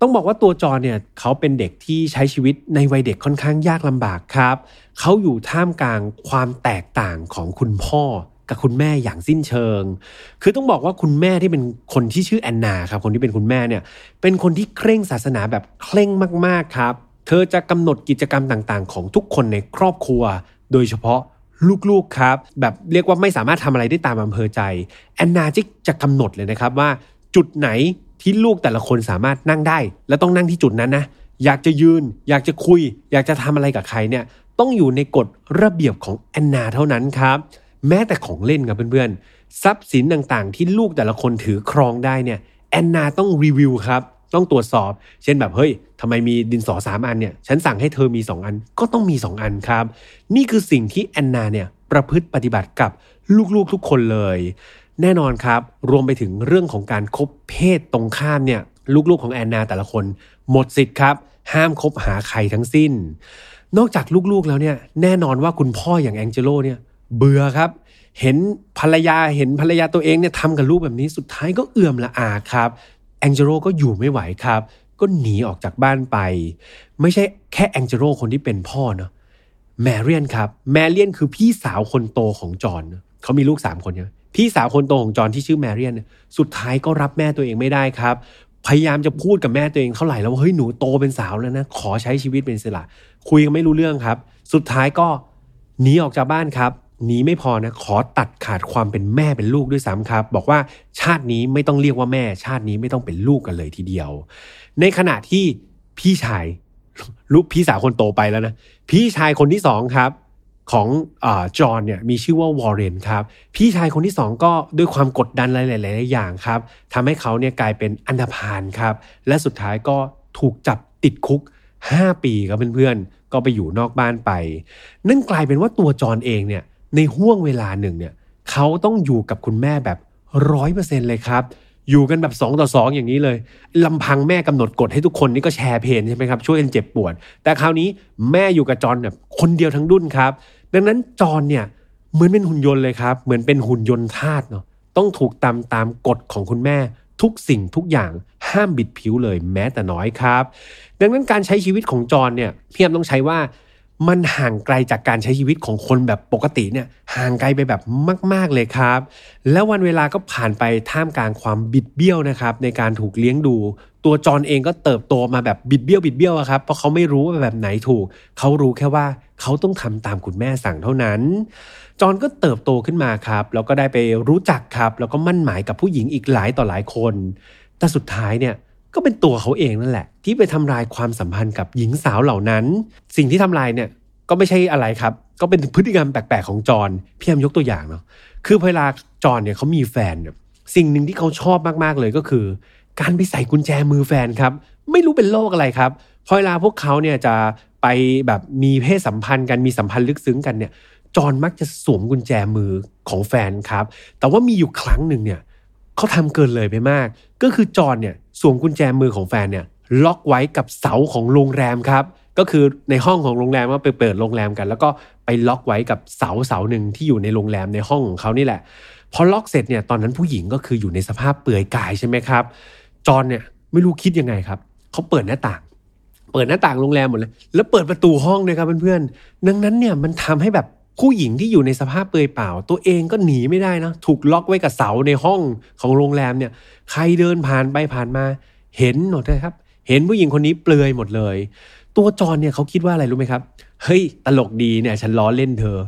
ต้องบอกว่าตัวจอห์นเนี่ยเขาเป็นเด็กที่ใช้ชีวิตในวัยเด็กค่อนข้างยากลำบากครับ เขาอยู่ท่ามกลางความแตกต่างของคุณพ่อ กับคุณแม่อย่างสิ้นเชิง คือต้องบอกว่าคุณแม่ที่เป็นคนที่ชื่อแอนนาครับ คนที่เป็นคุณแม่เนี่ย เป็นคนที่เคร่งศาสนาแบบเคร่งมากๆครับ เธอจะกำหนดกิจกรรมต่างๆ ของทุกคนในครอบครัว โดยเฉพาะลูกๆครับ แบบเรียกว่าไม่สามารถทำอะไรได้ตามอำเภอใจ แอนนาจะกำหนดเลยนะครับว่าจุดไหนที่ลูกแต่ละคนสามารถนั่งได้ และต้องนั่งที่จุดนั้นนะอยากจะยืน อยากจะคุย อยากจะทำอะไรกับใครเนี่ยต้องอยู่ในกฎระเบียบของแอนนาเท่านั้นครับ แม้แต่ของเล่นครับเพื่อนๆ ทรัพย์สินต่างๆ ที่ลูกแต่ละคนถือครองได้เนี่ยแอนนาต้องรีวิวครับต้องตรวจสอบ เช่นแบบเฮ้ยทำไมมีดินสอสามอันเนี่ยฉันสั่งให้เธอมี 2 อันก็ต้องมี 2 อันครับ นี่คือสิ่งที่แอนนาเนี่ยประพฤติปฏิบัติกับลูกๆทุกคนเลย แน่นอนครับ รวมไปถึงเรื่องของการคบเพศตรงข้ามเนี่ยลูกๆของแอนนาแต่ละคน หมดสิทธิ์ครับ ห้ามคบหาใครทั้งสิ้น นอกจากลูกๆแล้วเนี่ยแน่นอนว่าคุณพ่ออย่างแองเจโลเนี่ย เบื่อครับ เห็นภรรยาเห็นภรรยาตัวเองเนี่ยทำกับลูกแบบนี้สุดท้ายก็เอื่อมละอาครับแองเจโลก็อยู่ไม่ไหวครับ ก็หนีออกจากบ้านไป ไม่ใช่แค่แองเจโลคนที่เป็นพ่อเนาะแมเรียนครับ แมเรียนคือพี่สาวคนโตของจอห์นเขามีลูกสามคนใช่ไหมพี่สาวคนโตของจอนที่ชื่อแมรี่นสุดท้ายก็รับแม่ตัวเองไม่ได้ครับ พยายามจะพูดกับแม่ตัวเองเท่าไหร่แล้วว่าเฮ้ยหนูโตเป็นสาวแล้วนะ ขอใช้ชีวิตเป็นอิสระ คุยกันไม่รู้เรื่องครับ สุดท้ายก็หนีออกจากบ้านครับ นีไม่พอนะขอตัดขาดความเป็นแม่เป็นลูกด้วยซ้ำครับ บอกว่าชาตินี้ไม่ต้องเรียกว่าแม่ ชาตินี้ไม่ต้องเป็นลูกกันเลยทีเดียว ในขณะที่พี่ชายลูกพี่สาวคนโตไปแล้วนะพี่ชายคนที่สองครับของจอห์นเนี่ยมีชื่อว่าวอร์เรนครับ พี่ชายคนที่สองก็ด้วยความกดดันหลายๆอย่างครับทำให้เขาเนี่ยกลายเป็นอันธพาลครับ และสุดท้ายก็ถูกจับติดคุก 5 ปีครับเพื่อนๆก็ไปอยู่นอกบ้านไป นั่นกลายเป็นว่าตัวจอห์นเองเนี่ย ในห่วงเวลาหนึ่งเนี่ยเขาต้องอยู่กับคุณแม่แบบร้อยเปอร์เซ็นเลยครับ อยู่กันแบบ2ต่อ2 อย่างนี้เลยลำพังแม่กำหนดกฎให้ทุกคนนี่ก็แชร์เพนใช่ไหมครับช่วยกันเจ็บปวด แต่คราวนี้แม่อยู่กับจอนแบบคนเดียวทั้งดุนครับ ดังนั้นจอนเนี่ยเหมือนเป็นหุ่นยนต์เลยครับ เหมือนเป็นหุ่นยนต์ทาสเนาะต้องถูกตามตามกฎของคุณแม่ทุกสิ่งทุกอย่างห้ามบิดผิวเลยแม้แต่น้อยครับ ดังนั้นการใช้ชีวิตของจอนเนี่ยพี่แอมต้องใช้ว่า มันห่างไกลจากการใช้ชีวิตของคนแบบปกติเนี่ยห่างไกลไปแบบมาก ๆเลยครับ แล้ววันเวลาก็ผ่านไปท่ามกลางความบิดเบี้ยวนะครับในการถูกเลี้ยงดู ตัวจอนเองก็เติบโตมาแบบบิดเบี้ยวบิดเบี้ยวครับเพราะเขาไม่รู้ว่าแบบไหนถูก เขารู้แค่ว่าเขาต้องทำตามคุณแม่สั่งเท่านั้น จอนก็เติบโตขึ้นมาครับแล้วก็ได้ไปรู้จักครับ แล้วก็มั่นหมายกับผู้หญิงอีกหลายต่อหลายคนแต่สุดท้ายเนี่ย ก็เป็นตัวเขาเองนั่นแหละ ที่ไปทำลายความสัมพันธ์กับหญิงสาวเหล่านั้น สิ่งที่ทำลายเนี่ยก็ไม่ใช่อะไรครับ ก็เป็นพฤติกรรมแปลกๆของจอนพี่แอมยกตัวอย่างเนาะคือเวลาจอนเนี่ยเขามีแฟนเนี่ยสิ่งหนึ่งที่เขาชอบมากๆเลยก็คือ การไปใส่กุญแจมือแฟนครับ ไม่รู้เป็นโรคอะไรครับพอเวลาพวกเขาเนี่ยจะไปแบบมีเพศสัมพันธ์กันมีสัมพันธ์ลึกซึ้งกันเนี่ยจอนมักจะสวมกุญแจมือของแฟนครับ แต่ว่ามีอยู่ครั้งหนึ่งเนี่ย เขาทำเกินเลยไปมาก ก็คือจอนเนี่ยสวมกุญแจมือของแฟนเนี่ยล็อกไว้กับเสาของโรงแรมครับ ก็คือในห้องของโรงแรมว่าไปเปิดโรงแรมกัน แล้วก็ไปล็อกไว้กับเสาเสาหนึ่งที่อยู่ในโรงแรมในห้องของเขานี่แหละพอล็อกเสร็จเนี่ยตอนนั้นผู้หญิงก็คืออยู่ในสภาพเปลือยกายใช่ไหมครับจอนเนี่ยไม่รู้คิดยังไงครับเขาเปิดหน้าต่าง เปิดหน้าต่างโรงแรมหมดเลย แล้วเปิดประตูห้องเลยครับเพื่อนๆดังนั้นเนี่ยมันทำให้แบบ ผู้หญิงที่อยู่ในสภาพเปลือยเปล่า ตัวเองก็หนีไม่ได้นะ ถูกล็อกไว้กับเสาในห้องของโรงแรมเนี่ย ใครเดินผ่านไปผ่านมา เห็นหมดเลยครับ เห็นผู้หญิงคนนี้เปลือยหมดเลย ตัวจอนเนี่ยเขาคิดว่าอะไรรู้ไหมครับ เฮ้ย ตลกดีเนี่ยฉันล้อเล่นเธอ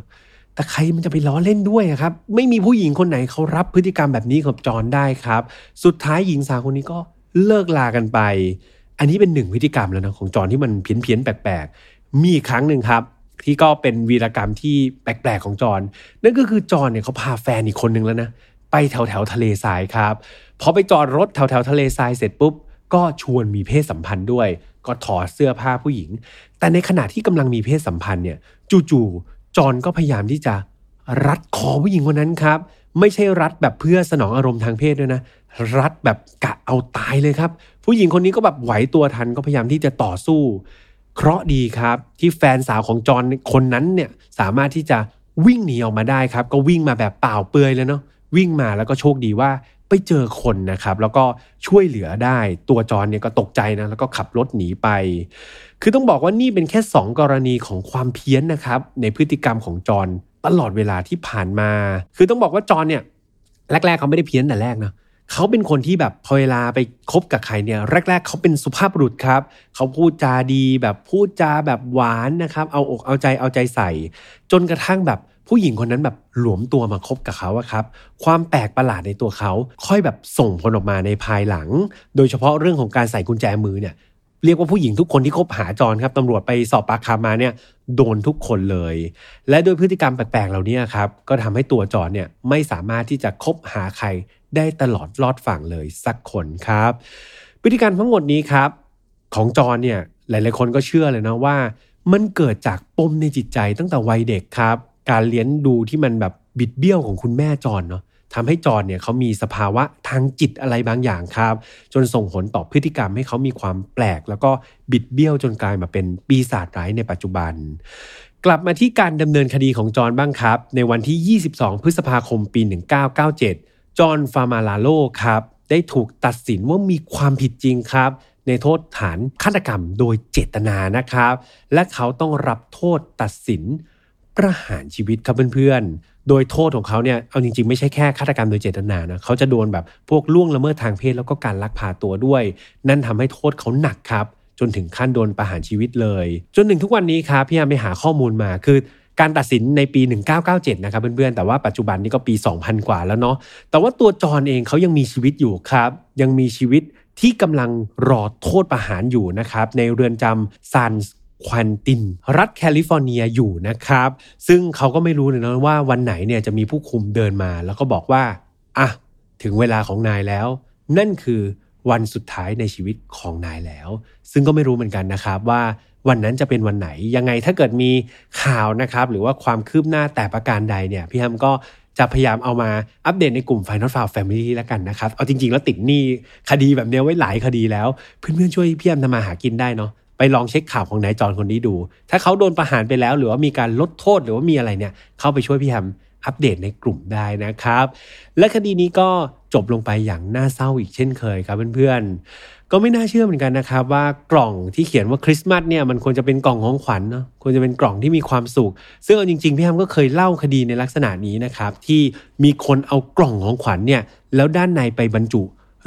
แต่ใครมันจะไปล้อเล่นด้วยครับ ไม่มีผู้หญิงคนไหนเขารับพฤติกรรมแบบนี้กับจอนได้ครับ สุดท้ายหญิงสาวคนนี้ก็เลิกลากันไป อันนี้เป็นหนึ่งพฤติกรรมแล้วนะของจอนที่มันเพี้ยนเพียนแปลกๆ มีครั้งหนึ่งครับ ที่ก็เป็นวีรกรรมที่แปลกๆของจอนนั่นก็คือจอนเนี่ยเขาพาแฟนอีกคนนึงแล้วนะไปแถวแถวทะเลทรายครับพอไปจอดรถแถวแถวทะเลทรายเสร็จปุ๊บก็ชวนมีเพศสัมพันธ์ด้วย ก็ถอดเสื้อผ้าผู้หญิง แต่ในขณะที่กำลังมีเพศสัมพันธ์เนี่ยจู่ๆจอนก็พยายามที่จะรัดคอผู้หญิงคนนั้นครับไม่ใช่รัดแบบเพื่อสนองอารมณ์ทางเพศด้วยนะ รัดแบบกะเอาตายเลยครับ ผู้หญิงคนนี้ก็แบบไหวตัวทันก็พยายามที่จะต่อสู้ เคราะดีครับที่แฟนสาวของจอนคนนั้นเนี่ยสามารถที่จะวิ่งหนีออกมาได้ครับ ก็วิ่งมาแบบเปล่าเปลือยเลยเนาะวิ่งมาแล้วก็โชคดีว่าไปเจอคนนะครับ แล้วก็ช่วยเหลือได้ตัวจอนเนี่ยก็ตกใจนะแล้วก็ขับรถหนีไป คือต้องบอกว่านี่เป็นแค่ 2 กรณีของความเพี้ยนนะครับ ในพฤติกรรมของจอนตลอดเวลาที่ผ่านมา คือต้องบอกว่าจอนเนี่ยแรกๆเขาไม่ได้เพี้ยนแต่แรกนะเเขาเป็นคนที่แบบพอเวลาไปคบกับใครเนี่ยแรก ๆ เขาเป็นสุภาพบุรุษครับ เขาพูดจาดีแบบพูดจาแบบหวานนะครับ เอาอกเอาใจเอาใจใส่ จนกระทั่งแบบผู้หญิงคนนั้นแบบหลวมตัวมาคบกับเขาอะครับ ความแปลกประหลาดในตัวเขาค่อยแบบส่งผลออกมาในภายหลัง โดยเฉพาะเรื่องของการใส่กุญแจมือเนี่ยเรียกว่าผู้หญิงทุกคนที่คบหาจรครับตำรวจไปสอบปากคำมาเนี่ยโดนทุกคนเลย และโดยพฤติกรรมแปลกๆเหล่านี้ครับก็ทำให้ตัวจรเนี่ยไม่สามารถที่จะคบหาใคร ได้ตลอดรอดฝั่งเลยสักคนครับพฤติกรรทั้งหมดนี้ครับ ของจอนเนี่ยหลาย ๆ คนก็เชื่อเลยนะว่า มันเกิดจากปมในจิตใจตั้งแต่วัยเด็กครับ การเลี้ยงดูที่มันแบบบิดเบี้ยวของคุณแม่จอนเนาะทำให้จอนเนี่ยเขามีสภาวะทางจิตอะไรบางอย่างครับ จนส่งผลต่อพฤติกรรมให้เขามีความแปลก แล้วก็บิดเบี้ยวจนกลายมาเป็นปีศาจร้ายในปัจจุบัน กลับมาที่การดำเนินคดีของจอนบ้างครับ ในวันที่ 22 พฤษภาคมปี 1997 จอห์นฟามาลาโลครับ ได้ถูกตัดสินว่ามีความผิดจริงครับ ในโทษฐานฆาตกรรมโดยเจตนานะครับ และเขาต้องรับโทษตัดสินประหารชีวิตครับเพื่อนๆ โดยโทษของเขาเนี่ยเอาจริงๆ ไม่ใช่แค่ฆาตกรรมโดยเจตนานะเขาจะโดนแบบพวกล่วงละเมิดทางเพศแล้วก็การลักพาตัวด้วย นั่นทำให้โทษเขาหนักครับ จนถึงขั้นโดนประหารชีวิตเลย จนถึงทุกวันนี้ครับพี่ยามไปหาข้อมูลมาคือ การตัดสินในปี 1997 นะครับเพื่อนๆ แต่ว่าปัจจุบันนี้ก็ปี 2000 กว่าแล้วเนาะ แต่ว่าตัวจอห์นเองเขายังมีชีวิตอยู่ครับ ยังมีชีวิตที่กำลังรอโทษประหารอยู่นะครับ ในเรือนจำซานควันติน รัฐแคลิฟอร์เนียอยู่นะครับ ซึ่งเขาก็ไม่รู้เลยนะว่าวันไหนเนี่ยจะมีผู้คุมเดินมา แล้วก็บอกว่าอะถึงเวลาของนายแล้ว นั่นคือวันสุดท้ายในชีวิตของนายแล้ว ซึ่งก็ไม่รู้เหมือนกันนะครับว่า วันนั้นจะเป็นวันไหน ยังไงถ้าเกิดมีข่าวนะครับหรือว่าความคืบหน้าแต่ประการใดเนี่ยพี่ฮัมก็จะพยายามเอามาอัปเดตในกลุ่ม Final f i l e Family แล้วกันนะครับ เอาจริง ๆ แล้วติดหนี้คดีแบบนี้ไว้หลายคดีแล้ว เพื่อนๆช่วยพี่ฮัมทำมาหากินได้เนาะไปลองเช็คข่าวของนายจอนคนนี้ดู ถ้าเขาโดนประหารไปแล้ว หรือว่ามีการลดโทษหรือว่ามีอะไรเนี่ย เข้าไปช่วยพี่ฮัมอัปเดตในกลุ่มได้นะครับ และคดีนี้ก็ จบลงไปอย่างน่าเศร้าอีกเช่นเคยครับเพื่อนๆ ก็ไม่น่าเชื่อเหมือนกันนะครับ ว่ากล่องที่เขียนว่าคริสต์มาสเนี่ยมันควรจะเป็นกล่องของขวัญเนาะควรจะเป็นกล่องที่มีความสุข ซึ่งเอาจริงๆพี่ฮัมก็เคยเล่าคดีในลักษณะนี้นะครับ ที่มีคนเอากล่องของขวัญเนี่ยแล้วด้านในไปบรรจุ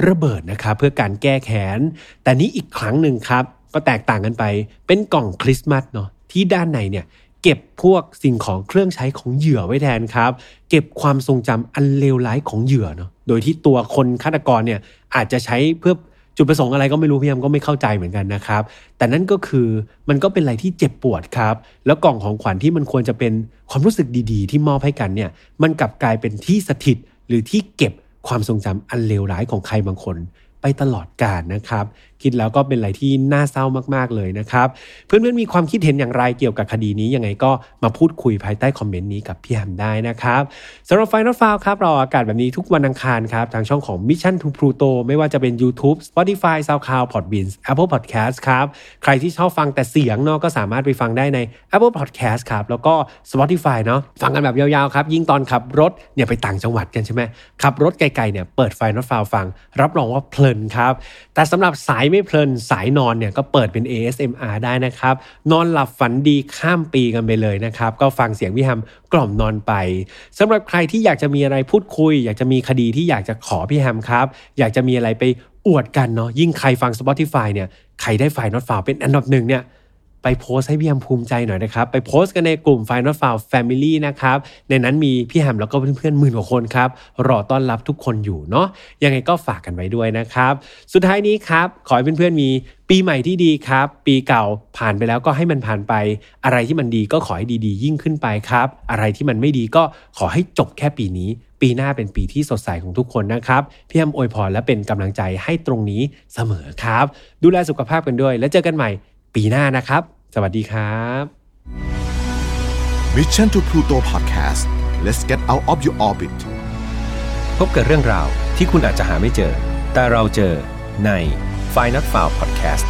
ระเบิดนะครับเพื่อการแก้แค้นแต่นี้อีกครั้งหนึ่งครับ ก็แตกต่างกันไปเป็นกล่องคริสต์มาสเนาะที่ด้านในเนี่ย เก็บพวกสิ่งของเครื่องใช้ของเหยื่อไว้แทนครับ เก็บความทรงจำอันเลวร้ายของเหยื่อเนาะโดยที่ตัวคนฆาตกรเนี่ยอาจจะใช้เพื่อจุดประสงค์อะไรก็ไม่รู้พี่ยมก็ไม่เข้าใจเหมือนกันนะครับ แต่นั่นก็คือมันก็เป็นอะไรที่เจ็บปวดครับ แล้วกล่องของขวัญที่มันควรจะเป็นความรู้สึกดีๆ ที่มอบให้กันเนี่ยมันกลับกลายเป็นที่สถิตหรือที่เก็บความทรงจำอันเลวร้ายของใครบางคนไปตลอดกาลนะครับ คิดแล้วก็เป็นอะไรที่น่าเศร้ามากๆเลยนะครับ เพื่อนๆมีความคิดเห็นอย่างไรเกี่ยวกับคดีนี้ยังไงก็มาพูดคุยภายใต้คอมเมนต์นี้กับพี่แฮมได้นะครับสำหรับ Final f i l e ครับเราอากาศแบบนี้ทุกวันอังคารครับทางช่องของ Mission to Pluto ไม่ว่าจะเป็น YouTube Spotify SoundCloud Podbeans Apple Podcast ครับใครที่ชอบฟังแต่เสียงเนาะก็สามารถไปฟังได้ใน Apple Podcast ครับแล้วก็ Spotify เนาะฟังกันแบบยาวๆครับยิ่งตอนขับรถเนี่ยไปต่างจังหวัดกันใช่ไหมขับรถไกลๆเนี่ยเปิด Final f i l e ฟัง รับรองว่าเพลินครับแต่สำหรับสายไม่เพลินสายนอนเนี่ยก็เปิดเป็น ASMR ได้นะครับ นอนหลับฝันดีข้ามปีกันไปเลยนะครับ ก็ฟังเสียงพี่ฮัมกล่อมนอนไปสำหรับใครที่อยากจะมีอะไรพูดคุย อยากจะมีคดีที่อยากจะขอพี่แฮมครับ อยากจะมีอะไรไปอวดกันเนาะยิ่งใครฟัง Spotify เนี่ยใครได้ไฟล์นอตฟาวเป็นอันดับหนึ่งเนี่ย ไปโพสให้พี่แฮมภูมิใจหน่อยนะครับ ไปโพสกันในกลุ่ม Final f i l e Family นะครับ ในนั้นมีพี่แฮมแล้วก็เพื่อนๆหมื่นกว่าคนครับ รอต้อนรับทุกคนอยู่เนาะยังไงก็ฝากกันไว้ด้วยนะครับ สุดท้ายนี้ครับ ขอให้เพื่อนๆมีปีใหม่ที่ดีครับ ปีเก่าผ่านไปแล้วก็ให้มันผ่านไป อะไรที่มันดีก็ขอให้ดีๆ ยิ่งขึ้นไปครับ อะไรที่มันไม่ดีก็ขอให้จบแค่ปีนี้ ปีหน้าเป็นปีที่สดใสของทุกคนนะครับพี่แฮมอวยพรและเป็นกำลังใจให้ตรงนี้เสมอครับ ดูแลสุขภาพกันด้วย แล้วเจอกันใหม่ ปีหน้านะครับ สวัสดีครับ Mission to Pluto Podcast let's get out of your orbit พบกับเรื่องราวที่คุณอาจจะหาไม่เจอ แต่เราเจอใน f i n a l f i l e Podcast